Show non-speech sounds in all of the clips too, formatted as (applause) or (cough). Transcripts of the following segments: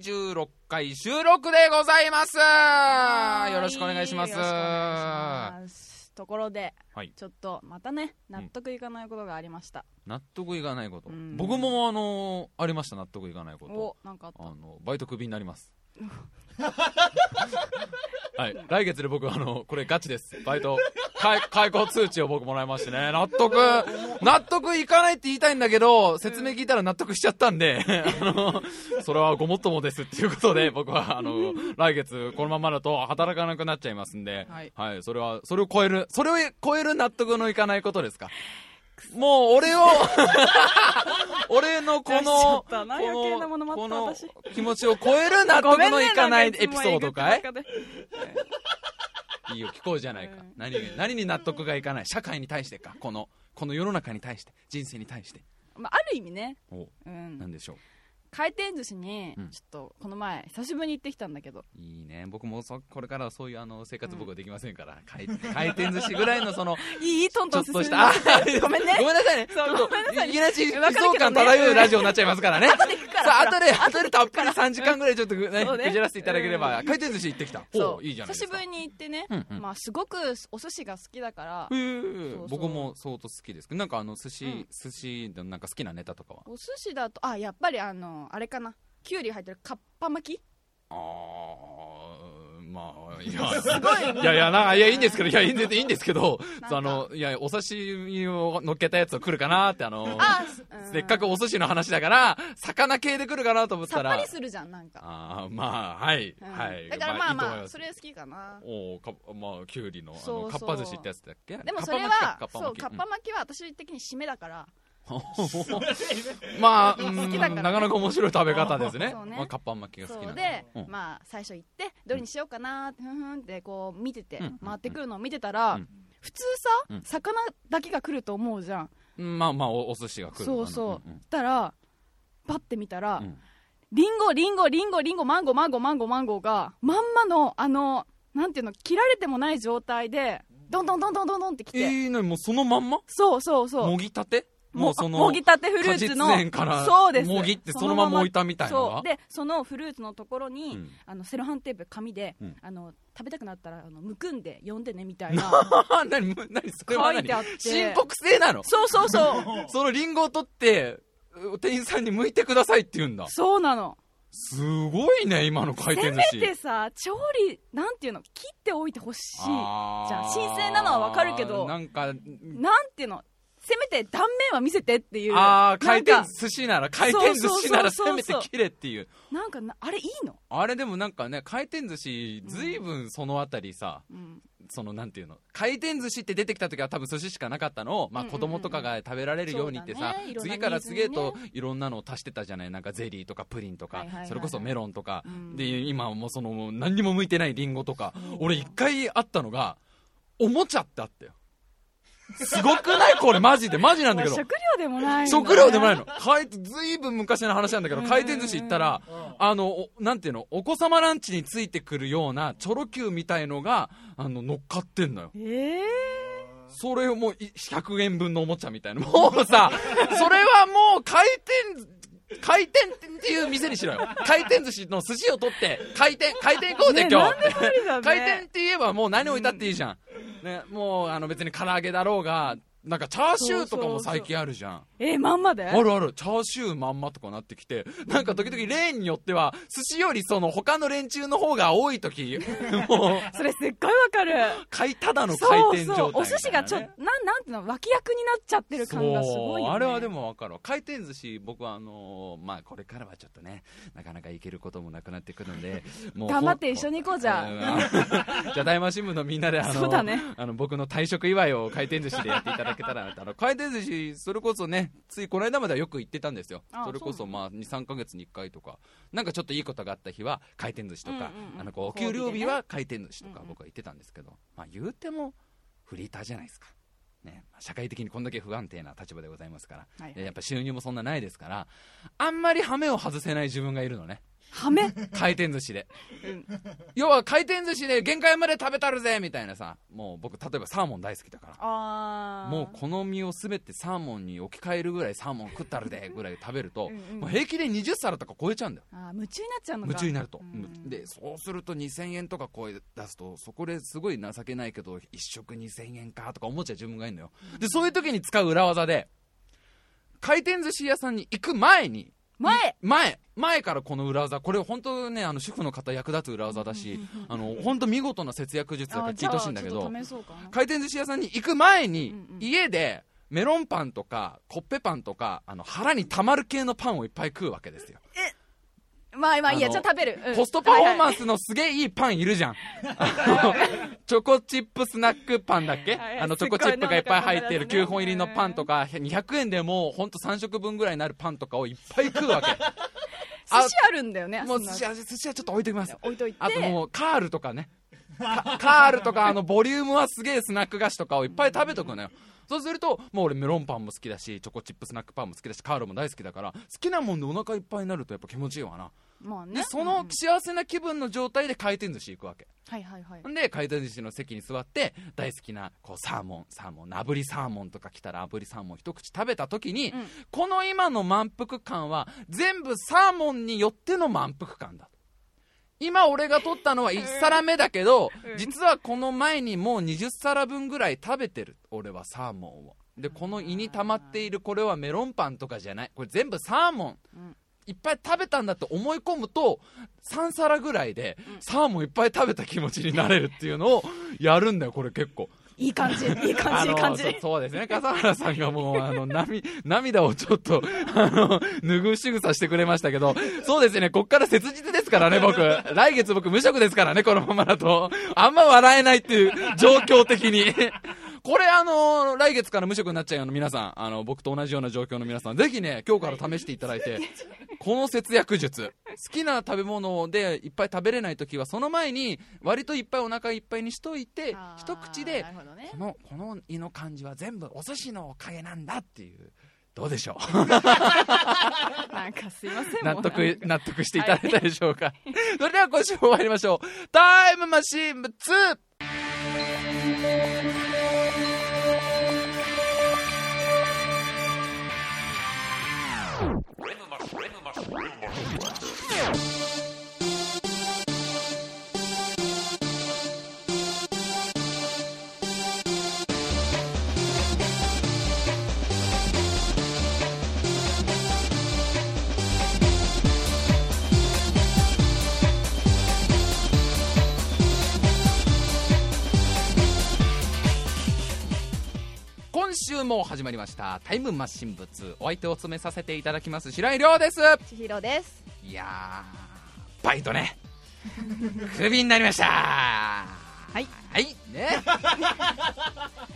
16回収録でございます。はい。よろしくお願いします。ところで、はい。ちょっとまたね納得いかないことがありました、納得いかないこと、うん。僕もあのありました納得いかないこと。おなんかあのバイトクビになります (laughs) はい。来月で僕あのこれガチです。バイト。解解雇通知を僕もらいましてね。納得。納得いかないって言いたいんだけど説明聞いたら納得しちゃったんであのそれはごもっともですっていうことで僕はあの来月このままだと働かなくなっちゃいますんで。はい。それはそれを超えるそれを超える納得のいかないことですか？もう俺を (laughs) 俺のこのこのこの私。気持ちを超える納得のいかないエピソードかい？いいいよ聞こうじゃないか。うん。何に何に納得がいかない。社会に対してか？このこの世の中に対して。人生に対して。まあ、ある意味ね、おうん。なんでしょう？回転寿司にうん。ちょっとこの前久しぶりに行ってきたんだけど。いいね。僕もそこれからはそういうあの生活僕はできませんから、回回転寿司ぐらいのその (laughs) いいトントン進めっとしたあ (laughs) ごめんね。ごめんなさいね。そうごめんなさいいきなり悲壮感漂うラジオになっちゃいますからね後で行くからさあ後で後でたっぷり3時間ぐらいちょっとねそうね。くじらせていただければ回転寿司行ってきた。そう。いいじゃない久しぶりに行ってね、まあ、すごくお寿司が好きだから。僕も相当好きですけどなんかあの寿司、うん。寿司のなんか好きなネタとかは？お寿司だとあやっぱりあのあれかな。きゅうり入ってるかっぱ巻き？あーまあ (laughs) いや。いやいやないやいいんですけどいやいいんでいいんですけどあのいやお刺身を乗っけたやつを来るかなってあのあ、うん。せっかくお寿司の話だから魚系で来るかなと思っさたら。っぱりするじゃんなんか、あーまあはい、うん。はい。だからまあいいと思いすまあそれ好きかな。おーかまあきゅうりのあのそうそう。かっぱ寿司ってやつだっけ？でもそれはかっぱそうかっぱ巻きは私的に締めだから。うん (laughs) まあ、なかなか面白い食べ方ですね。まあ、かっぱ巻きが好きなで、うん。まあ最初行ってどれにしようかなってふんふんってこう見てて、うん。回ってくるのを見てたら、うん。普通さ、うん。魚だけが来ると思うじゃん。まあまあおお寿司が来る。そうそう、んんたらパッて見たら、うん。リンゴリンゴリンゴリンゴマンゴーマンゴーマンゴーマンゴーがまんまのあのなんていうの切られてもない状態でどんどんどんどんどんどんってきて、えー、なにもうそのまんま？そうそうそう。もぎたて？もうそのもぎたてフルーツのそうです。もぎってそのまま置いたみたいな。そう。でそのフルーツのところに、うん。あのセロハンテープ紙で、うん。あの食べたくなったらあのむくんで読んでねみたいな。あ (laughs) 何む何それは何？書いてあって。申告制なの？そうそうそう。(laughs) そのリンゴを取ってう店員さんに剥いてくださいって言うんだ。そうなの。すごいね今の回せ転寿司。めてさ調理なんていうの？切っておいてほしい。じゃあ新鮮なのはわかるけどなんかなんていうの？せめて断面は見せてっていう。ああ回転寿司なら回転寿司ならせめて切れっていう。なんかなあれいいの、あれでもなんかね回転寿司ずいぶんそのあたりさ、うん、そのなんていうの？回転寿司って出てきた時は多分寿司しかなかったのを、まあ、子供とかが食べられるようにってさ、ね。次から次へといろんなのを足してたじゃない？なんかゼリーとかプリンとか、それこそメロンとか、うん。で今はもうその何にも向いてないリンゴとか俺一回あったのがおもちゃってあったよすごくない？これマジで。マジなんだけど。食料でもない食料でもないの。回ずいぶん昔の話なんだけどうん回転寿司行ったらあのおなんていうの？お子様ランチについてくるようなチョロ Q みたいのがあの乗っかってんのよ。ええそれをもうい100円分のおもちゃみたいな。もうさそれはもう回転回転っていう店にしろよ。回転寿司の寿司を取って回転回転行こうぜ、ね今日。回転って言えばもう何置いたっていいじゃん、ね、もうあの別に唐揚げだろうがなんかチャーシューとかも最近あるじゃん。えまんまで？あるある。チャーシューまんまとかなってきてなんか時々レーンによっては寿司よりその他の連中の方が多い時 (laughs) もうそれすっごいわかる。回ただの回転状態ね、そうそう。お寿司がちょなんなんていうの脇役になっちゃってる感がすごいよ、ね、あれはでも分かるわ。回転寿司僕はあのーまあこれからはちょっとねなかなか行けることもなくなってくるのでも頑張って一緒に行こうじゃ (laughs) じゃあ大魔新聞のみんなであのそうだね。あの僕の退職祝いを回転寿司でやっていただけたらなとあの回転寿司それこそねついこの間まではよく行ってたんですよ。あそれこそまあ23か月に1回とかなんかちょっといいことがあった日は回転寿司とか、うんうんうん。あのこうお給料日は回転寿司とか僕は行ってたんですけど、まあ言うてもフリーターじゃないですか。ね、まあ社会的にこんだけ不安定な立場でございますから、はいはい。でやっぱ収入もそんなないですからあんまり羽目を外せない自分がいるのねはめ回転寿司で。うん。要は回転寿司で限界まで食べたるぜみたいなさ、もう僕例えばサーモン大好きだから。もうこの身をすべてサーモンに置き換えるぐらいサーモン食ったるでぐらい食べると、うんうんもう平気で20皿とか超えちゃうんだよ。あー夢中になっちゃうのか。夢中になると、うん。でそうすると2000円とか超え出すとそこですごい情けないけど1食2000円かとか思っちゃう自分がいるのよ。でそういう時に使う裏技で回転寿司屋さんに行く前に前。前。前からこの裏技。これ本当ねあの主婦の方役立つ裏技だしあの本当見事な節約術だから聞いてほしいんだけあど回転寿司屋さんに行く前に、家でメロンパンとかコッペパンとかあの腹にたまる系のパンをいっぱい食うわけですよまあまあいいやあのじゃあ食べる、うんコストパフォーマはいンスのすげえいいパンいるじゃん。チョコチップスナックパンだっけ？はいはいあのチョコチップがいっぱい入ってるすっごい9本入りのパンとか、200円でもうほんと3食分ぐらいになるパンとかをいっぱい食うわけ。はい寿司あるんだよねもう寿司は、寿司はちょっと置いときます。置いといてあともうカールとかね。カカールとかあのボリュームはすげえスナック菓子とかをいっぱい食べとくのよ。そうすると、もう俺メロンパンも好きだし、チョコチップスナックパンも好きだし、カールも大好きだから、好きなもんでお腹いっぱいになるとやっぱ気持ちいいわな。まあね。で、その幸せな気分の状態で回転寿司行くわけ。はいはいはい。んで回転寿司の席に座って大好きなこうサーモンサーモン炙りサーモンとか来たら炙りサーモン一口食べた時に、うん。この今の満腹感は全部サーモンによっての満腹感だ今俺が取ったのは1皿目だけど、うん。実はこの前にもう20皿分ぐらい食べてる。俺はサーモンを。でこの胃に溜まっているこれはメロンパンとかじゃない。これ全部サーモン、うん。いっぱい食べたんだって思い込むと3皿ぐらいでサーモンいっぱい食べた気持ちになれるっていうのをやるんだよこれ結構 (laughs) いい感じ。いい感じいい感じ。そそうですね。笠原さんがもうあの涙涙をちょっと (laughs) あの拭う仕草してくれましたけどそうですね。こっから切実ですからね僕。来月僕無職ですからねこのままだと。あんま笑えないっていう状況的にこれあの来月から無職になっちゃうような皆さんあの僕と同じような状況の皆さんぜひね今日から試していただいてこの節約術好きな食べ物でいっぱい食べれない時はその前に割といっぱいお腹いっぱいにしといて一口でね。このこの胃の感じは全部お寿司のおかげなんだっていう。どうでしょう？(laughs) なんかすいません納得納得していただいたでしょうか、(laughs) それでは今週も参りましょう。タイムマシーン部2 Rhythm of, rhythm of. 週も始まりました。タイムマシン部2お相手を務めさせていただきます。白井亮です。千尋です。いやーバイトね。(laughs) クビになりました。はい。はい。ね。(laughs)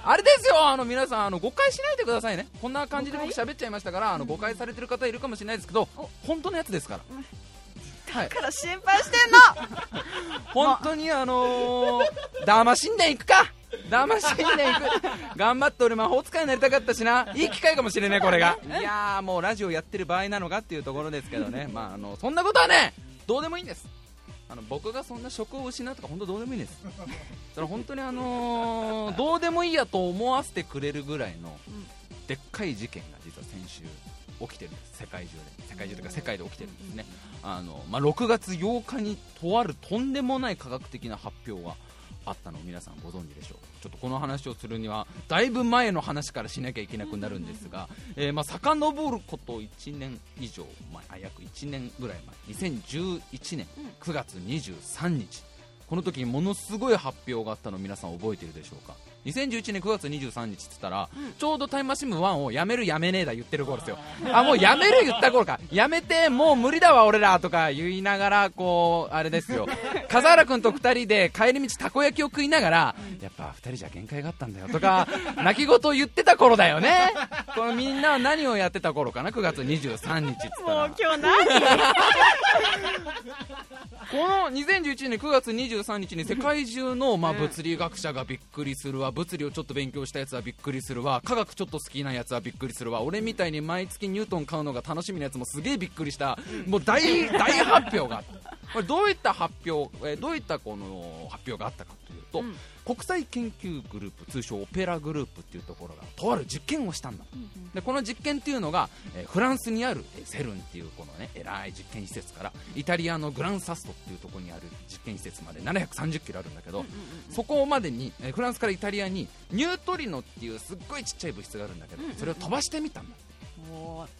あれですよ。あの皆さんあの誤解しないでくださいね。こんな感じで僕喋っちゃいましたからあの誤解されてる方いるかもしれないですけどお。本当のやつですから。はい。だから心配してんの。(laughs) 本当にあのー、騙しんでいくか騙しんでいく。頑張って俺魔法使いになりたかったしな。いい機会かもしれないこれが。いやーもうラジオやってる場合なのかっていうところですけどね。(laughs) まああのそんなことはねどうでもいいんです。あの僕がそんな職を失うとか本当どうでもいいんです。それ本当にあのーどうでもいいやと思わせてくれるぐらいのうん。でっかい事件が実は先週起きてるんです。世界中で。世界中というか世界で起きてるんですね。あの、まあ、6月8日にとあるとんでもない科学的な発表があったのを皆さんご存知でしょう。かちょっとこの話をするにはだいぶ前の話からしなきゃいけなくなるんですが、えーまあ遡ること1年以上前あ約1年ぐらい前2011年うん。9月23日。この時にものすごい発表があったのを皆さん覚えてるでしょうか？2011年9月23日っつったら、うん。ちょうどタイムマシン部1をやめるやめねえだ言ってる頃ですよ。あもうやめる言った頃か。やめてもう無理だわ俺らとか言いながらこうあれですよ。(laughs) 笠原君と2人で帰り道たこ焼きを食いながらやっぱ2人じゃ限界があったんだよとか (laughs) 泣き言を言ってた頃だよね。このみんなは何をやってた頃かな9月23日っつったら。もう今日何？(laughs) この2011年9月23 23日に世界中の、まあ、物理学者がびっくりするわ物理をちょっと勉強したやつはびっくりするわ。科学ちょっと好きなやつはびっくりするわ。俺みたいに毎月ニュートン買うのが楽しみなやつもすげえびっくりした。もう大 (laughs) 大発表が。あったこれどういった発表、えーどういったこの発表があったかというと、うん。国際研究グループ通称オペラグループっていうところがとある実験をしたんだ。でこの実験っていうのが、えーフランスにある、えーセルンっていうこのね偉い実験施設からイタリアのグランサストっていうところにある実験施設まで730キロあるんだけど、そこまでに、えーフランスからイタリアにニュートリノっていうすっごいちっちゃい物質があるんだけど、うんうんうん。それを飛ばしてみたんだ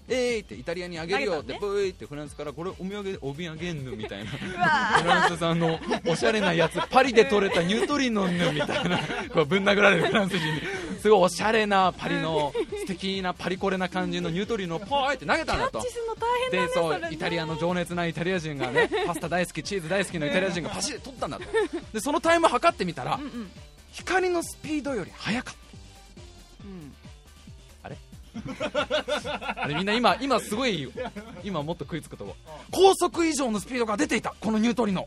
えーってイタリアにあげるよってブーってフランスからこれお土産お土産んぬみたいな。フランス産のおしゃれなやつパリで取れたニュートリノンヌみたいな。こうぶん殴られるフランス人に。すごいおしゃれなパリの素敵なパリコレな感じのニュートリノをポーイって投げたんだとでそうイタリアの情熱なイタリア人がね (laughs) パスタ大好きチーズ大好きのイタリア人がパシッと取ったんだと。でそのタイム測ってみたらうんうん。光のスピードより速かっうんたみんな今今すごい今もっと食いつくとこ高速以上のスピードが出ていたこのニュートリノ。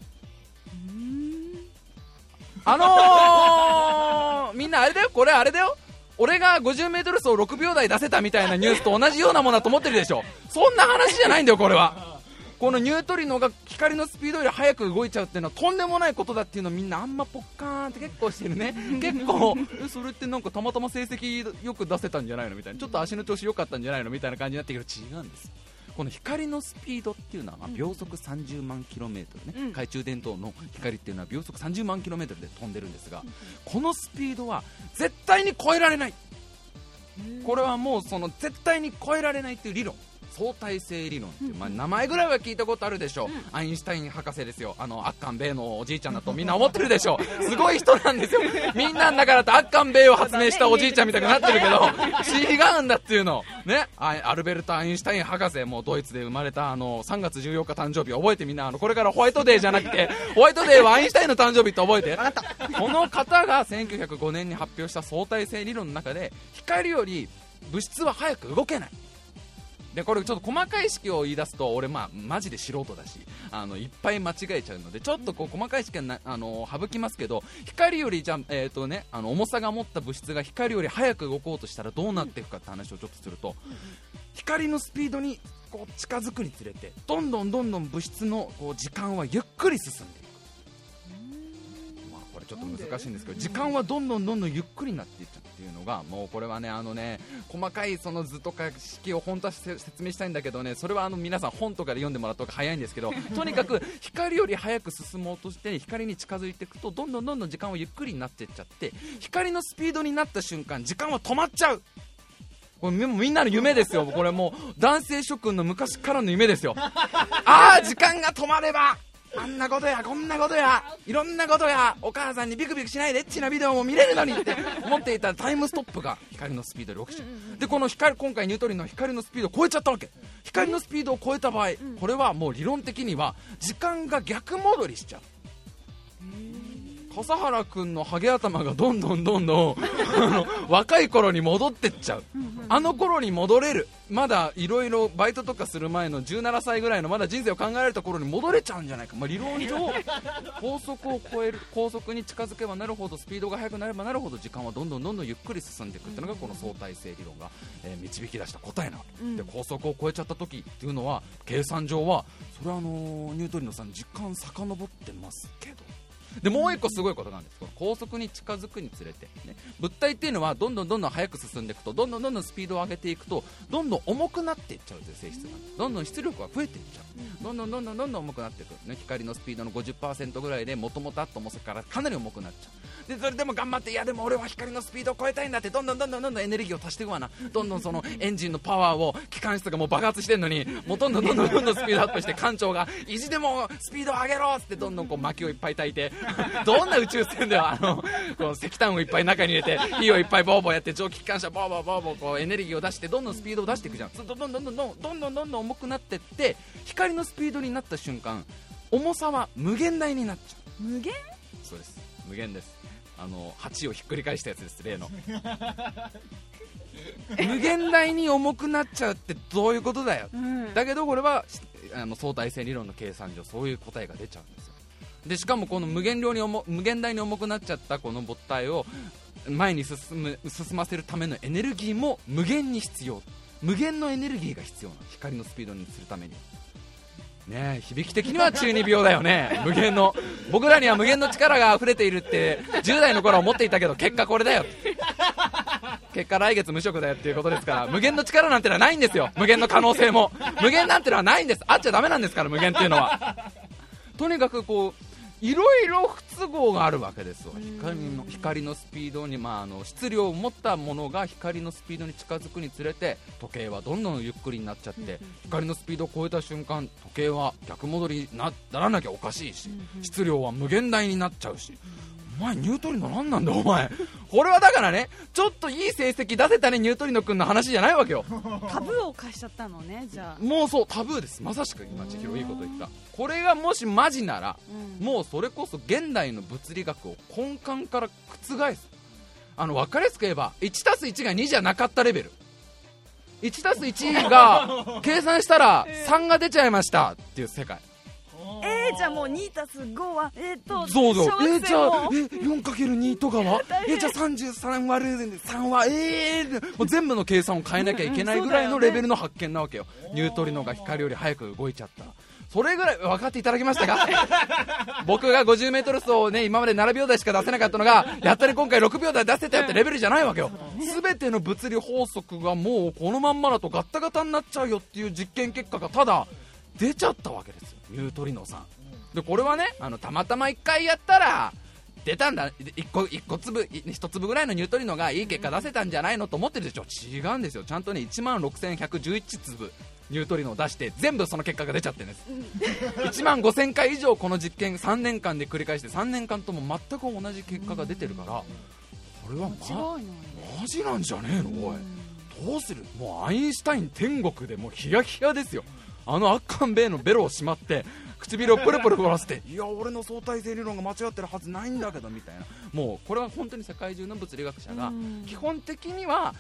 あのー、みんなあれだよ。これあれだよ。俺が 50m 走6秒台出せたみたいなニュースと同じようなものだと思ってるでしょ。そんな話じゃないんだよこれはこのニュートリノが光のスピードより速く動いちゃうっていうのはとんでもないことだっていうのをみんなあんまポッカーンって結構してるね。(laughs) 結構えそれってなんかたまたま成績よく出せたんじゃないのみたいな。ちょっと足の調子良かったんじゃないのみたいな感じになってくるけど違うんです。この光のスピードっていうのはまあ秒速30万キロメートルね、うん懐中電灯の光っていうのは秒速30万キロメートルで飛んでるんですが、このスピードは絶対に超えられない。これはもうその絶対に超えられないっていう理論相対性理論っていう、まあ、名前ぐらいは聞いたことあるでしょう、アインシュタイン博士ですよ。あのアッカンベイのおじいちゃんだとみんな思ってるでしょう。(laughs) すごい人なんですよ。みんなの中だとアッカンベイを発明したおじいちゃんみたいになってるけど (laughs) 違うんだっていうの。ね。あアルベルト・アインシュタイン博士もうドイツで生まれたあの3月14日誕生日覚えてみんな。あのこれからホワイトデーじゃなくてホワイトデーはアインシュタインの誕生日って覚えて。この方が1905年に発表した相対性理論の中で光より物質は早く動けないでこれちょっと細かい式を言い出すと俺まあマジで素人だしあのいっぱい間違えちゃうのでちょっとこう細かい式はなあの省きますけど光よりじゃえっ、とねあの重さが持った物質が光より早く動こうとしたらどうなっていくかって話をちょっとすると光のスピードにこう近づくにつれてどんどんどんどん物質のこう時間はゆっくり進んでいく。ちょっと難しいんですけど時間はどんどんどんどんゆっくりになっていっちゃうっていうのがもうこれはねあのね細かいその図とか式を本当は説明したいんだけどねそれはあの皆さん本とかで読んでもらった方が早いんですけどとにかく光より早く進もうとして光に近づいていくとどんどんどんどん時間はゆっくりになっていっちゃって光のスピードになった瞬間時間は止まっちゃう。これみみんなの夢ですよ、これもう男性諸君の昔からの夢ですよ、ああ、時間が止まれば、あんなことや、こんなことや、いろんなことや、お母さんにビクビクしないでエッチなビデオも見れるのにって思っていたタイムストップが光のスピードで起きちゃう、でこの光今回、ニュートリノの光のスピードを超えちゃったわけ、光のスピードを超えた場合、これはもう理論的には時間が逆戻りしちゃう。笠原君のハゲ頭がどんどんどんどん (laughs) あの若い頃に戻ってっちゃう。あの頃に戻れる。まだいろいろバイトとかする前の17歳ぐらいのまだ人生を考えられた頃に戻れちゃうんじゃないか、まあ、理論上 (laughs) 高速を超える高速に近づけばなるほどスピードが速くなればなるほど時間はどんどんどんどんゆっくり進んでいくっていうのがこの相対性理論が、えー導き出した答えなわけ、うん。で高速を超えちゃった時っていうのは計算上はそれはあのーニュートリノさん時間遡ってますけどでもう一個すごいことなんです。この高速に近づくにつれて、ね、物体っていうのはどんどんどんどん速く進んでいくとどんどんどんどんスピードを上げていくとどんどん重くなっていっちゃうという性質が。どんどん出力が増えていっちゃう。どんどんどんどんどんどん重くなっていく、ね、光のスピードの50%ぐらいでもともとあった重さからかなり重くなっちゃう。でそれでも頑張っていやでも俺は光のスピードを超えたいんだってどんどんどんどんどんどんエネルギーを足していくわな。どんどんそのエンジンのパワーを機関室がもう爆発してるのにもうどんどんどんどんどんどんスピードアップして艦長が意地でもスピードを上げろってどんどんこう薪をいっぱい焚いて (laughs) どんな宇宙船ではあのこの石炭をいっぱい中に入れて火をいっぱいボーボーやって蒸気機関車ボーボーボーボーこうエネルギーを出してどんどんスピードを出していくじゃん。どんどんどんどんどんどんどんどん重くなってって光のスピードになった瞬間重さは無限大になっちゃう。無限？そうです。無限です。あの8をひっくり返したやつです例の。(laughs) 無限大に重くなっちゃうってどういうことだよ。うん。だけどこれはしあの相対性理論の計算上そういう答えが出ちゃうんですよでしかもこの無限量に重無限大に重くなっちゃったこの物体を前に進む進ませるためのエネルギーも無限に必要。無限のエネルギーが必要なの。光のスピードにするために。ねえ響き的には中二病だよね。(laughs) 無限の。僕らには無限の力が溢れているって10代の頃は思っていたけど結果これだよ。結果来月無職だよっていうことですから無限の力なんてのはないんですよ。無限の可能性も。無限なんてのはないんです。あっちゃダメなんですから無限っていうのは。とにかくこういろいろ不都合があるわけですよ。光の光のスピードに、まあ、あの質量を持ったものが光のスピードに近づくにつれて時計はどんどんゆっくりになっちゃって光のスピードを超えた瞬間時計は逆戻りになならなきゃおかしいし質量は無限大になっちゃうしお前ニュートリノ何なんだお前。これはだからねちょっといい成績出せたねニュートリノ君の話じゃないわけよ。タブーを貸しちゃったのねじゃあ。もうそうタブーです。まさしく今千尋いいこと言った。これがもしマジなら、うん。もうそれこそ現代の物理学を根幹から覆す。あの分かりやすく言えば 1+1 が2じゃなかったレベル。1+1 が (laughs) 計算したら3が出ちゃいましたっていう世界えー、じゃあもう2たす5はえー、とそうそう。えーじゃあもえ 4×2 とかは？えじゃあ33割る3はえー、もう全部の計算を変えなきゃいけないぐらいのレベルの発見なわけよ。(laughs) ニュートリノが光より早く動いちゃった。それぐらい分かっていただけましたか (laughs) 僕が 50m 走をね今まで7秒台しか出せなかったのがやっとり今回6秒台出せたよってレベルじゃないわけよ。全ての物理法則がもうこのまんまだとガッタガタになっちゃうよっていう実験結果がただ出ちゃったわけですよ。ニュートリノさんでこれはねあのたまたま1回やったら出たんだ。1個一個粒1粒ぐらいのニュートリノがいい結果出せたんじゃないのと思ってるでしょ。違うんですよ。ちゃんとね1万6111粒ニュートリノを出して全部その結果が出ちゃってるんです。1万5000回以上この実験3年間で繰り返して3年間とも全く同じ結果が出てるからこれは、ま、マジなんじゃねえの？おい。どうする？もうアインシュタイン天国でもうヒヤヒヤですよ。あのアッカンベイのベロをしまって唇をプルプル震わせて。いや俺の相対性理論が間違ってるはずないんだけどみたいな。もうこれは本当に世界中の物理学者がうん。基本的には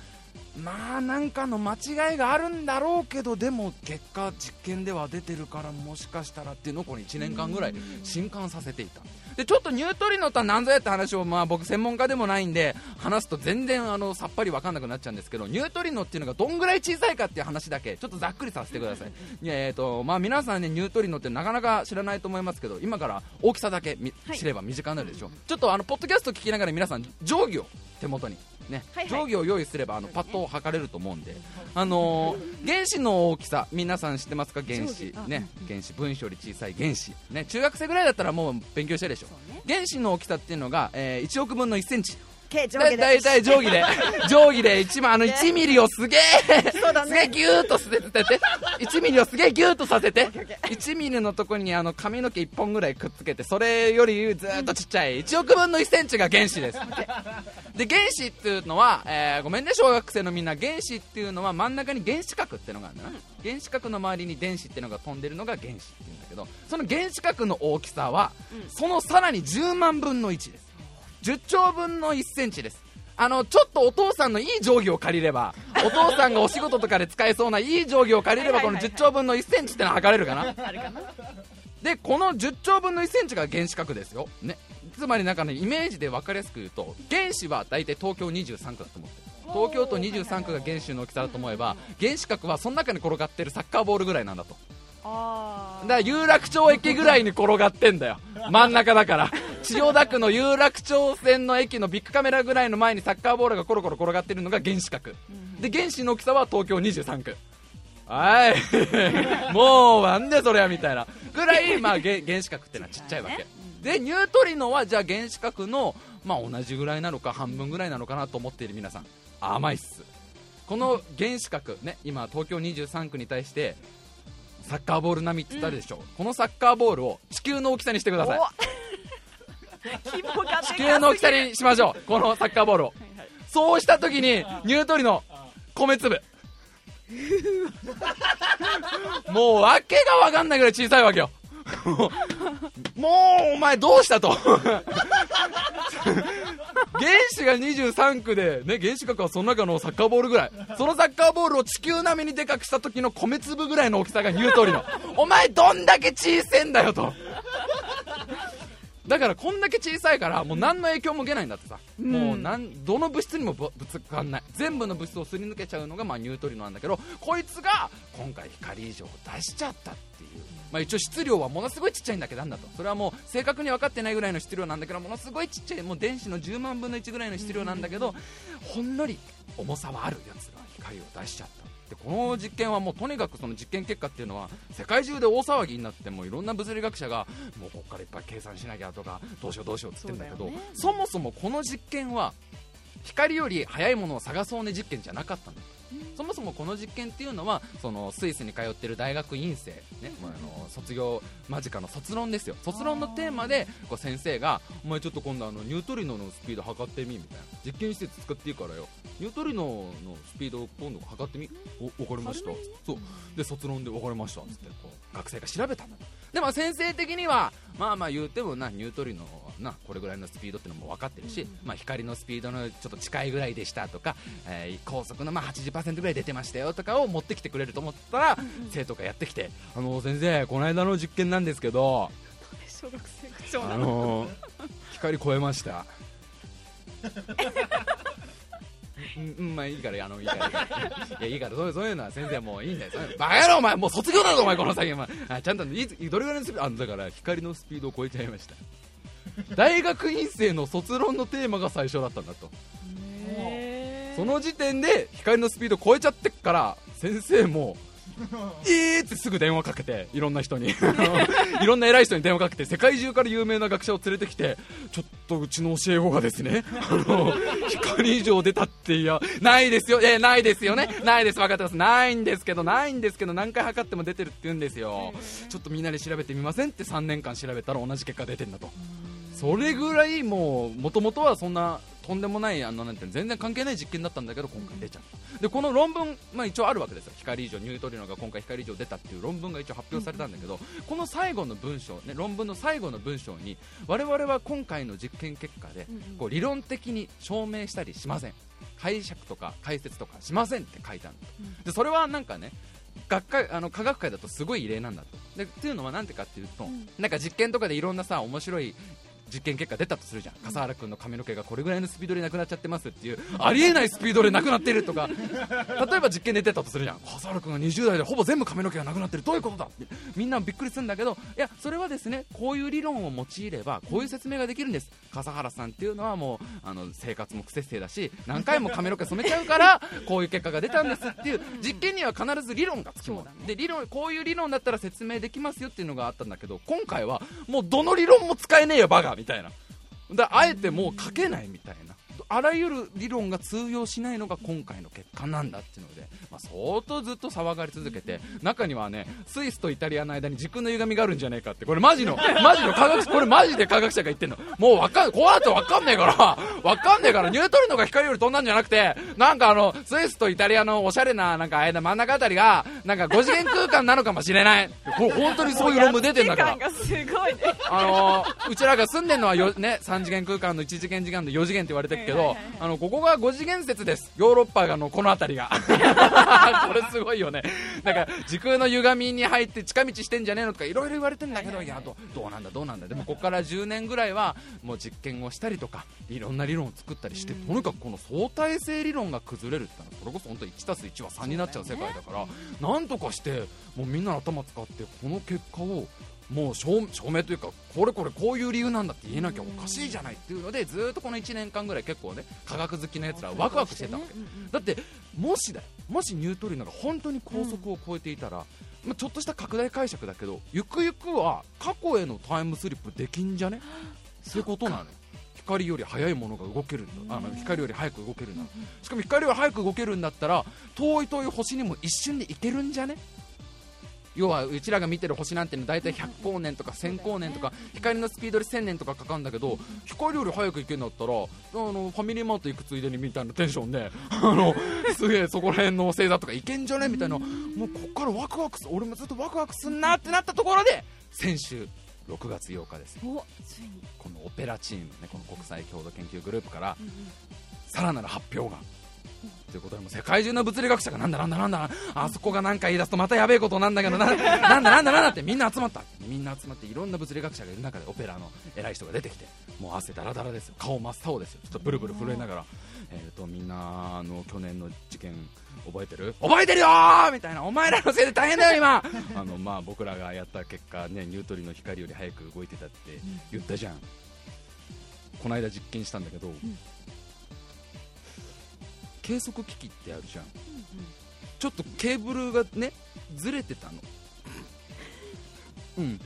まあなんかの間違いがあるんだろうけどでも結果実験では出てるからもしかしたらっていうのをこの1年間ぐらい震撼させていたでちょっとニュートリノとは何ぞやって話を、まあ、僕専門家でもないんで話すと全然あのさっぱり分かんなくなっちゃうんですけどニュートリノっていうのがどんぐらい小さいかっていう話だけちょっとざっくりさせてください。えーとまあ、皆さんねニュートリノってなかなか知らないと思いますけど今から大きさだけみはい。知れば身近になるでしょ、ちょっとあのポッドキャスト聞きながら皆さん定規を手元にね、はいはい。定規を用意すればあのパッと測れると思うんで、あのー原子の大きさ皆さん知ってますか？原子。ね。原子分子より小さい原子。ね。中学生ぐらいだったらもう勉強してるでしょ。ね。原子の大きさっていうのが、えー1億分の1センチ計上下で。だだいたい定規で。(laughs) 定規で1万あの1ミリをすげえそうだね。すげえギューッとさせてて。1ミリをすげえギューッとさせて。1ミリのところにあの髪の毛1本ぐらいくっつけてそれよりずーっとちっちゃい1億分の1センチが原子です。で原子っていうのは、えーごめんね小学生のみんな。原子っていうのは真ん中に原子核っていうのがあるんだな、原子核の周りに電子っていうのが飛んでるのが原子っていうんだけどその原子核の大きさは、そのさらに10万分の1です10兆分の1センチです。あのちょっとお父さんのいい定規を借りれば (laughs) お父さんがお仕事とかで使えそうないい定規を借りればこの10兆分の1センチってのは測れるかな？でこの10兆分の1センチが原子核ですよ、ね、つまりなんかねイメージで分かりやすく言うと原子は大体東京23区だと思ってる。東京都23区が原子の大きさだと思えば原子核はその中に転がってるサッカーボールぐらいなんだと。あだから有楽町駅ぐらいに転がってんだよ。(laughs) 真ん中だから。千代田区の有楽町線の駅のビッグカメラぐらいの前にサッカーボールがコロコロ転がってるのが原子核。で原子の大きさは東京23区。はい。(laughs) もうなんでそれやみたいなぐらい、(laughs) まあ、原原子核ってのはちっちゃいわけ。でニュートリノはじゃあ原子核の、まあ、同じぐらいなのか半分ぐらいなのかなと思っている皆さん。甘いっす。この原子核ね今東京23区に対してサッカーボール並みって言ったでしょ、このサッカーボールを地球の大きさにしてくださ (laughs) い。地球の大きさにしましょう。このサッカーボールを。そうした時にニュートリノ米粒。(laughs) もう訳が分かんないぐらい小さいわけよ (laughs) もうお前どうしたと。(laughs) 原子が23区で、ね、原子核はその中のサッカーボールぐらい。そのサッカーボールを地球並みにでかくした時の米粒ぐらいの大きさがニュートリノお前どんだけ小せんだよと。(laughs) だからこんだけ小さいからもう何の影響も受けないんだってさ、うん。もうなんどの物質にもぶぶつかんない。全部の物質をすり抜けちゃうのがまあニュートリノなんだけどこいつが今回光以上を出しちゃったってまあ、一応質量はものすごいちっちゃいんだけどなんだと。それはもう正確に分かってないぐらいの質量なんだけどものすごいちっちゃいもう電子の10万分の1ぐらいの質量なんだけどほんのり重さはあるやつが光を出しちゃった。でこの実験はもうとにかくその実験結果っていうのは世界中で大騒ぎになってもういろんな物理学者がもうここからいっぱい計算しなきゃとかどうしようどうしようって言ってるんだけどね。そもそもこの実験は光より速いものを探そうね実験じゃなかったんだそもそもこの実験っていうのはそのスイスに通ってる大学院生、ねまあ、あの卒業間近の卒論ですよ。卒論のテーマでこう先生がお前ちょっと今度あのニュートリノのスピード測ってみみたいな。実験施設使っていいからよ。ニュートリノのスピードを今度測ってみお分かりましたそうで卒論で分かりましたっつってこう学生が調べたんだでも先生的にはまあまあ言うてもなニュートリノはなこれぐらいのスピードってのも分かってるし、まあ、光のスピードのちょっと近いぐらいでしたとか、えー高速のまあ80%ぐらい出てましたよとかを持ってきてくれると思ったら、生徒がやってきてあの先生この間の実験なんですけど小学生口調あなの。のー光超えました。(laughs) うん、うん、まあいいからあのいいからいいから。いやいいからそういうそういうのは先生もういいんだよ。バカ野郎お前もう卒業だぞお前この先。おちゃんといつどれぐらいのスピードあだから光のスピードを超えちゃいました大学院生の卒論のテーマが最初だったんだと。その時点で光のスピード超えちゃってっから先生もえーってすぐ電話かけていろんな人に。(laughs) いろんな偉い人に電話かけて世界中から有名な学者を連れてきてちょっとうちの教え子がですねあの光以上出たっていやないですよ。えーないですよね。ないです。分かってます。ないんですけどないんですけど何回測っても出てるって言うんですよ。ちょっとみんなで調べてみませんって3年間調べたら同じ結果出てんだとそれぐらいもう元々はそんなとんでもないあのなんて全然関係ない実験だったんだけど今回出ちゃった。でこの論文、まあ、一応あるわけですよ。光以上ニュートリノが今回光以上出たっていう論文が一応発表されたんだけど、この最後の文章、ね、論文の最後の文章に我々は今回の実験結果でこう理論的に証明したりしません。解釈とか解説とかしませんって書いてあるのでそれはなんかね学会あの科学界だとすごい異例なんだと。でっていうのはなんてかっていうと、なんか実験とかでいろんなさ面白い実験結果出たとするじゃん。笠原君の髪の毛がこれぐらいのスピードでなくなっちゃってますっていうありえないスピードでなくなってるとか。例えば実験で出たとするじゃん。笠原君が20代でほぼ全部髪の毛がなくなってる。どういうことだって。みんなびっくりするんだけど。いやそれはですねこういう理論を用いればこういう説明ができるんです。笠原さんっていうのはもうあの生活も不節制だし何回も髪の毛染めちゃうからこういう結果が出たんですっていう実験には必ず理論がつきもの、で理論こういう理論だったら説明できますよっていうのがあったんだけど今回はもうどの理論も使えねえよバカみたいな。だあえてもう書けないみたいな。あらゆる理論が通用しないのが今回の結果なんだっていうので、まあ、相当ずっと騒がれ続けて中にはねスイスとイタリアの間に時空の歪みがあるんじゃないかってこれマジのマジの科学者これマジで科学者が言ってんの。もうわかんこうなってわかんねえからわかんねえからニュートリノが光より飛んだんじゃなくてなんかあのスイスとイタリアのおしゃれななんか間真ん中あたりがなんか5次元空間なのかもしれない。これ本当にそういう論文出てんだから。すごいね。あのーうちらが住んでるのはよ、ね、3次元空間の1次元時間で4次元って言われてるけどはいはいはい。あのここが5次元説です。ヨーロッパがのこの辺りが。(laughs) これすごいよね。なんか時空の歪みに入って近道してんじゃねえのとかいろいろ言われてんだけどいやどどうなんだどうなんだ。でもここから10年ぐらいはもう実験をしたりとかいろんな理論を作ったりしてとにかくこの相対性理論が崩れるってのはそれこそ本当 1+1 は3になっちゃう世界だからなんとかしてもうみんなの頭使ってこの結果をもう証証明というかこれこれこういう理由なんだって言えなきゃおかしいじゃないっていうのでずーっとこの1年間ぐらい結構ね科学好きなやつらはワクワクしてたわけ。だってもしだよもしニュートリノが本当に高速を超えていたら、まあ、ちょっとした拡大解釈だけどゆくゆくは過去へのタイムスリップできんじゃね？ってことなのよ。光より速いものが動けるんだ。あの光より速く動けるんだ。しかも光より速く動けるんだったら遠い遠い星にも一瞬で行けるんじゃね？要はうちらが見てる星なんての大体100光年とか1000光年とか光のスピードで1000年とかかかるんだけど光より速く行けるんだったらあのファミリーマート行くついでにみたいなテンションで (laughs) あのすげえそこら辺の星座とか行けんじゃねみたいな。もうこっからワクワクす俺もずっとワクワクすんなってなったところで先週6月8日ですよ。おついに。このオペラチームねこの国際共同研究グループからさらなる発表がということでもう世界中の物理学者がなんだなんだなんだあそこが何か言い出すとまたやべえことなんだけどななんだなんだなんだってみんな集まった。みんな集まっていろんな物理学者がいる中でオペラの偉い人が出てきてもう汗だらだらですよ。顔真っ青ですよ。ちょっとブルブル震えながら。えーとみんなあの去年の事件覚えてる？覚えてるよー！みたいな。お前らのせいで大変だよ今！(laughs) あのまあ僕らがやった結果ねニュートリノ光より早く動いてたって言ったじゃん、この間実験したんだけど、計測機器ってあるじゃん。ちょっとケーブルがねずれてたの。うん。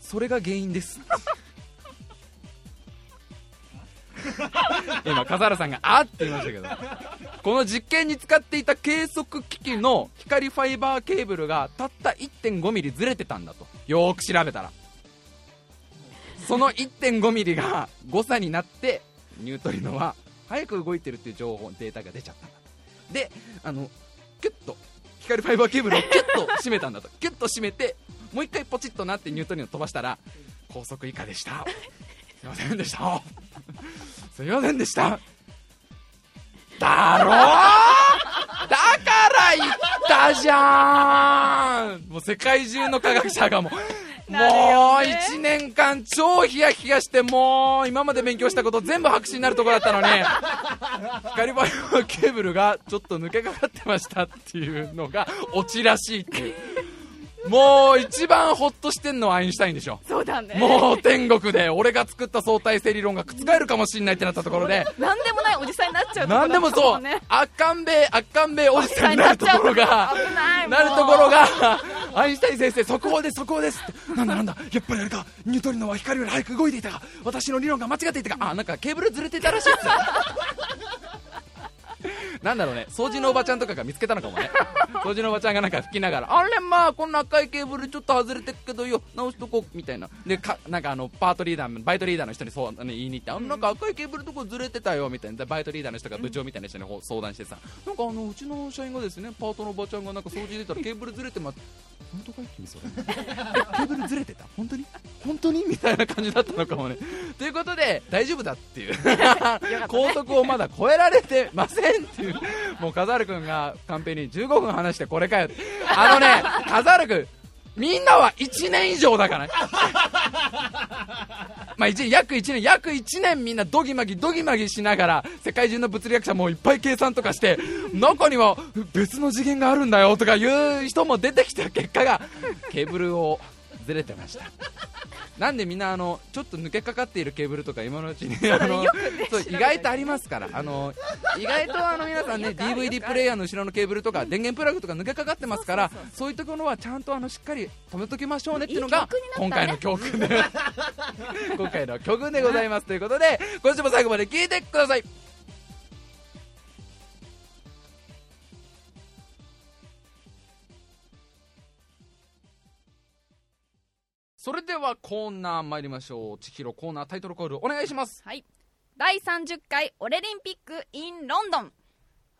それが原因です。(laughs) 今笠原さんがあって言いましたけど。この実験に使っていた計測機器の光ファイバーケーブルがたった1 5ミリずれてたんだと。よーく調べたら。その1 5ミリが誤差になってニュートリノは早く動いてるっていう情報データが出ちゃった。んだであのキュッと光ファイバーケーブルをキュッと締めたんだと。(laughs) キュッと締めてもう一回ポチッとなってニュートリノ飛ばしたら高速以下でした。(laughs) すいませんでした。(laughs) すいませんでした。だろだから言ったじゃん！もう世界中の科学者がもうもう1年間超ヒヤヒヤしてもう今まで勉強したこと全部白紙になるところだったのに光ファイバーケーブルがちょっと抜けかかってましたっていうのがオチらしいっていう。もう一番ホッとしてんのはアインシュタインでしょ。そうだね。もう天国で俺が作った相対性理論が覆るかもしれないってなったところで。なんでもないおじさんになっちゃうとこなんでもそうね赤んべえ赤んべえおじさんになるところがなるところがアインシュタイン先生速報です速報ですって。なんだなんだやっぱりあれか。ニュートリノは光より早く動いていたか。私の理論が間違っていたか。あなんかケーブルずれてたらしいっすなんだろうね。掃除のおばちゃんとかが見つけたのかもね。(laughs) 掃除のおばちゃんがなんか吹きながらあれまあこんな赤いケーブルちょっと外れてっけどよ直しとこうみたいな。でかなんかあのパートリーダーバイトリーダーの人にそう、ね、言いに行ってあのなんか赤いケーブルとこずれてたよみたいな。でバイトリーダーの人が部長みたいな人にほ相談してさなんかあのうちの社員がですねパートのおばちゃんがなんか掃除出たらケーブルずれてます本当かい君それ。(laughs) えケーブルずれてた？本当に？本当に？みたいな感じだったのかもね。ということで大丈夫だっていう。高速をまだ超えられてませんっていう。もう笠原君がカンペに15分話してこれかよって。あのね笠原君みんなは1年以上だからね。(laughs) まあ一約1年約1年みんなドギマギドギマギしながら世界中の物理学者もいっぱい計算とかして中には別の次元があるんだよとかいう人も出てきた結果がケーブルをずれてました。(laughs) なんでみんなあのちょっと抜けかかっているケーブルとか今のうちにあのそう意外とありますから。あの意外とあの皆さんね DVD プレイヤーの後ろのケーブルとか電源プラグとか抜けかかってますからそういうところはちゃんとあのしっかり止めときましょうねっていうのが今回の教訓で今回の教訓でございます。ということで今週も最後まで聞いてくださいではコーナー参りましょう。千尋コーナータイトルコールお願いします。はい。第30回オレリンピック in ロンドン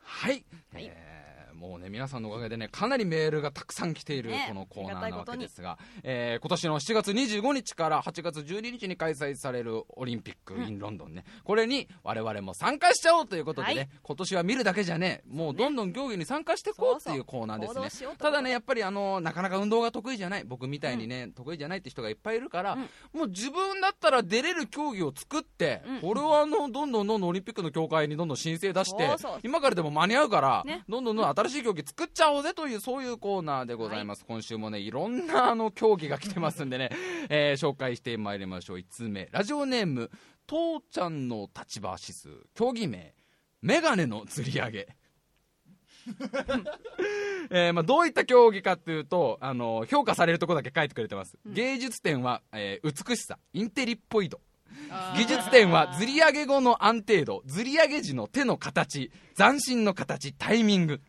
はい、はい。えーもうね皆さんのおかげでねかなりメールがたくさん来ているねこのコーナーなわけですが、えー今年の7月25日から8月12日に開催されるオリンピック in ロンドンね、これに我々も参加しちゃおうということでね、はい。今年は見るだけじゃねもうどんどん競技に参加していこうっていうコーナーですね。行動しよう。とただねやっぱりあのなかなか運動が得意じゃない僕みたいにね、得意じゃないって人がいっぱいいるから、うん。もう自分だったら出れる競技を作って、うん。これはあのどんどんどんどんオリンピックの協会にどんどん申請出してそうそう。今からでも間に合うから、ね。どんどんどん新しい競技作っちゃおうぜというそういうコーナーでございます、今週もねいろんなあの競技が来てますんでね、(laughs) えー紹介してまいりましょう。1通目ラジオネーム父ちゃんの立場指数競技名メガネの釣り上げ。(laughs) えーまあ、どういった競技かっていうとあの評価されるところだけ書いてくれてます、芸術点は、えー美しさインテリっぽい度。技術点はずり上げ後の安定度ずり上げ時の手の形斬新の形タイミング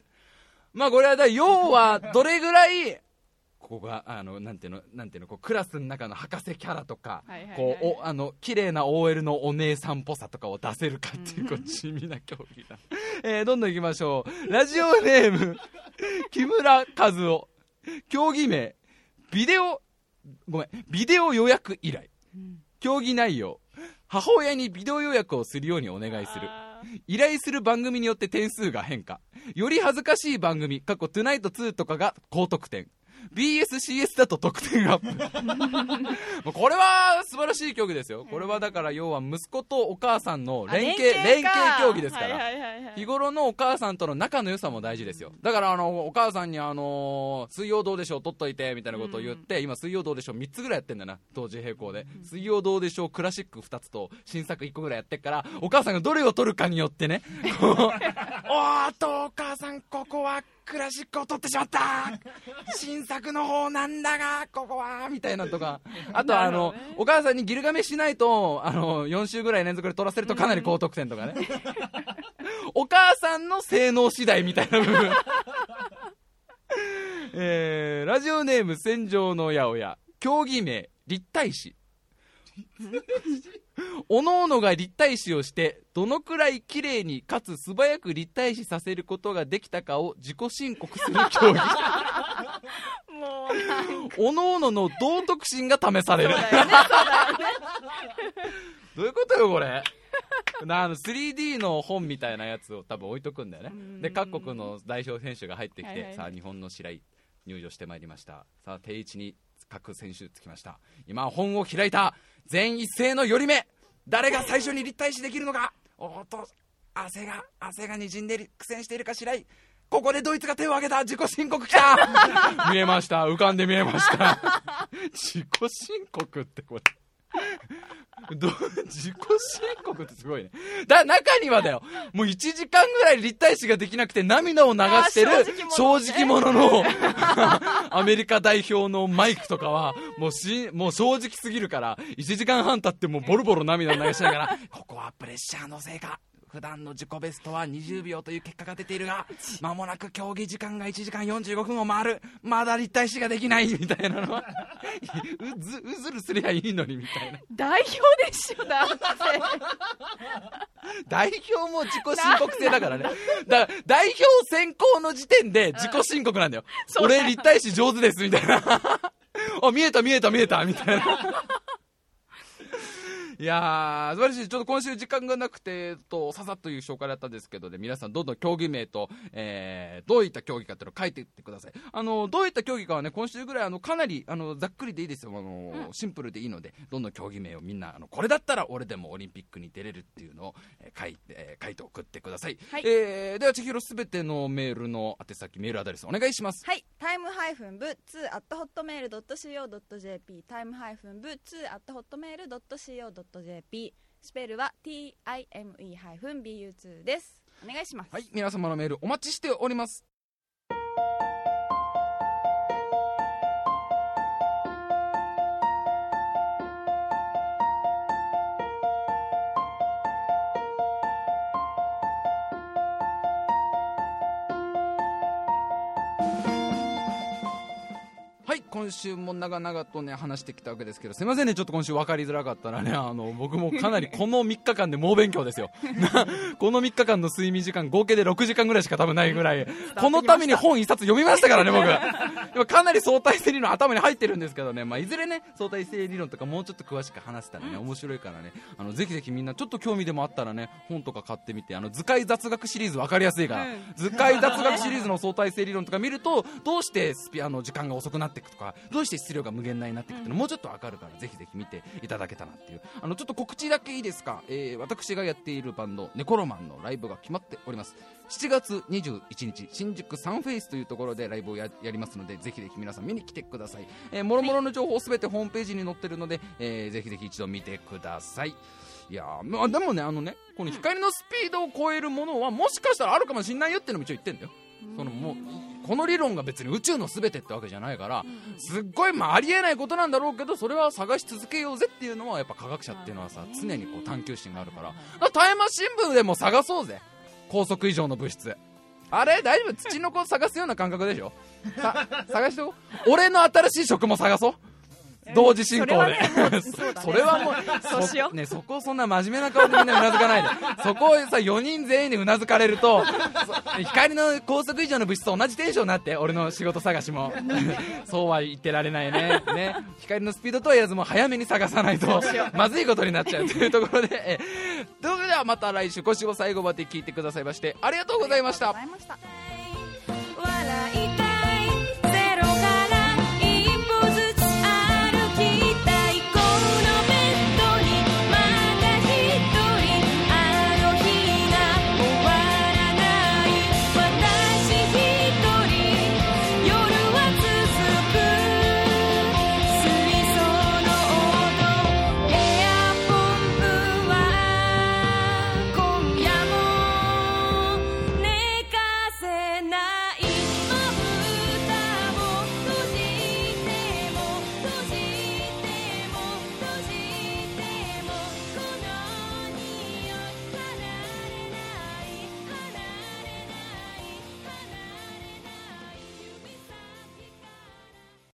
まあこれはだ要はどれぐらいここがあのなんていうのなんていうのこうクラスの中の博士キャラとか、はいはいはいこうおあの綺麗な OL のお姉さんっぽさとかを出せるかっていうこう (laughs) 地味な競技だ、えーどんどんいきましょう。ラジオネーム (laughs) 木村和夫。競技名ビデオごめんビデオ予約依頼。競技内容母親にビデオ予約をするようにお願いする依頼する番組によって点数が変化より恥ずかしい番組、過去トゥナイト2とかが高得点。BSCS だと得点アップ。(laughs) もうこれは素晴らしい競技ですよ。これはだから要は息子とお母さんの連携、連携競技ですから。はいはいはいはい。日頃のお母さんとの仲の良さも大事ですよ。だからあのお母さんにあの水曜どうでしょう取っといてみたいなことを言って、今水曜どうでしょう3つぐらいやってんだな。同時並行で、水曜どうでしょうクラシック2つと新作1個ぐらいやってっからお母さんがどれを取るかによってね (laughs) おーっとお母さんここはクラシックを取ってしまった。(laughs) 新作の方なんだがここはみたいなとか。(laughs) あとあの、ね。お母さんにギルガメしないとあの4週ぐらい連続で取らせるとかなり高得点とかね、(laughs) お母さんの性能次第みたいな部分。えーラジオネーム戦場の八百屋。競技名立体師 (laughs) おのおのが立体視をしてどのくらい綺麗にかつ素早く立体視させることができたかを自己申告する競技。もうおのおのの道徳心が試される。どういうことよこれ。なあの 3D の本みたいなやつを多分置いとくんだよね。うん。で各国の代表選手が入ってきて、はいはい。さあ日本の白井入場してまいりました。さあ定位置に各選手つきました。今本を開いた全一斉の寄り目。誰が最初に立体視できるのか。おっと汗が汗がにじんでる苦戦しているかしらい。ここでドイツが手を挙げた。自己申告きた。(laughs) 見えました。浮かんで見えました。自己申告ってこれ。(laughs) ど自己申告ってすごいね。だ、中にはだよ。もう1時間ぐらい立体視ができなくて涙を流してる正直者の (laughs) アメリカ代表のマイクとかは、もうし、もう正直すぎるから、1時間半経ってもうボロボロ涙を流しながら、ここはプレッシャーのせいか。普段の自己ベストは20秒という結果が出ているが、間もなく競技時間が1時間45分を回る。まだ立体視ができないみたいなのは、うず、うずるすりゃいいのにみたいな。代表でしょだって代表も自己申告制だからね。だから、代表選考の時点で自己申告なんだよ。そうだよ俺立体視上手です、みたいな。(laughs) あ、見えた見えた見えた、みたいな。いやー、素晴らしい。ちょっと今週時間がなくて、と、ささっという紹介だったんですけどね、皆さんどんどん競技名と、えー、どういった競技かっていうのを書いていってください。あの、どういった競技かはね、今週ぐらい、あの、かなり、あの、ざっくりでいいですよ。あの、シンプルでいいので、どんどん競技名をみんな、あの、これだったら俺でもオリンピックに出れるっていうのを、えー書いて、えー書いて送ってください。はいえー、では、千尋すべてのメールの宛先、メールアドレスお願いします。はい、タイムハイフン部2 at hotmail.co.jp タイムハイフン部2 at hotmail.co.jp と jp スペルは time-bu2 ですお願いしますはい、皆様のメールお待ちしております。今週も長々とね、話してきたわけですけど、すいませんね、ちょっと今週分かりづらかったらね、(laughs) あの、僕もかなりこの3日間で猛勉強ですよ。な (laughs) この3日間の睡眠時間、合計で6時間ぐらいしか多分ないぐらい、このために本一冊読みましたからね、僕。今かなり相対性理論頭に入ってるんですけどね、まあ、いずれね、相対性理論とかもうちょっと詳しく話せたらね、面白いからね、あの、ぜひぜひみんなちょっと興味でもあったらね、本とか買ってみて、あの、図解雑学シリーズ分かりやすいから、図解雑学シリーズの相対性理論とか見ると、どうしてスピアの時間が遅くなっていくとか、どうして質量が無限大になっていくっていうのもうちょっと分かるから、ぜひぜひ見ていただけたなっていう。あの、ちょっと告知だけいいですか、えー、私がやっているバンド、ネコロマンのライブが決まっております。7月21日、新宿サンフェイスというところでライブをややりますので、ぜひぜひ皆さん見に来てください。えー、もろもろの情報すべてホームページに載ってるので、えー、ぜひぜひ一度見てください。いやーまあ、でもね、あのね、この光のスピードを超えるものは、もしかしたらあるかもしれないよっていうのも一応言ってんだよ。そのもう、この理論が別に宇宙の全てってわけじゃないから、すっごい、まあ、ありえないことなんだろうけど、それは探し続けようぜっていうのは、やっぱ科学者っていうのはさ、常にこう探求心があるから、タイムマシン部でも探そうぜ。高速以上の物質。あれ？大丈夫？土の子探すような感覚でしょ？さ探してお俺の新しい職も探そう。同時進行で。それはねもうそしようね、そこをそんな真面目な顔でみんなうなずかないで。そこをさ、4人全員でうなずかれると、そ光の高速以上の物質と同じテンションになって、俺の仕事探しも。(laughs) そうは言ってられないね。ね。光のスピードとは言わずもう早めに探さないと、まずいことになっちゃうというところで、えそれではまた来週、今週も最後まで聞いてくださいまして、ありがとうございましたありがとうございました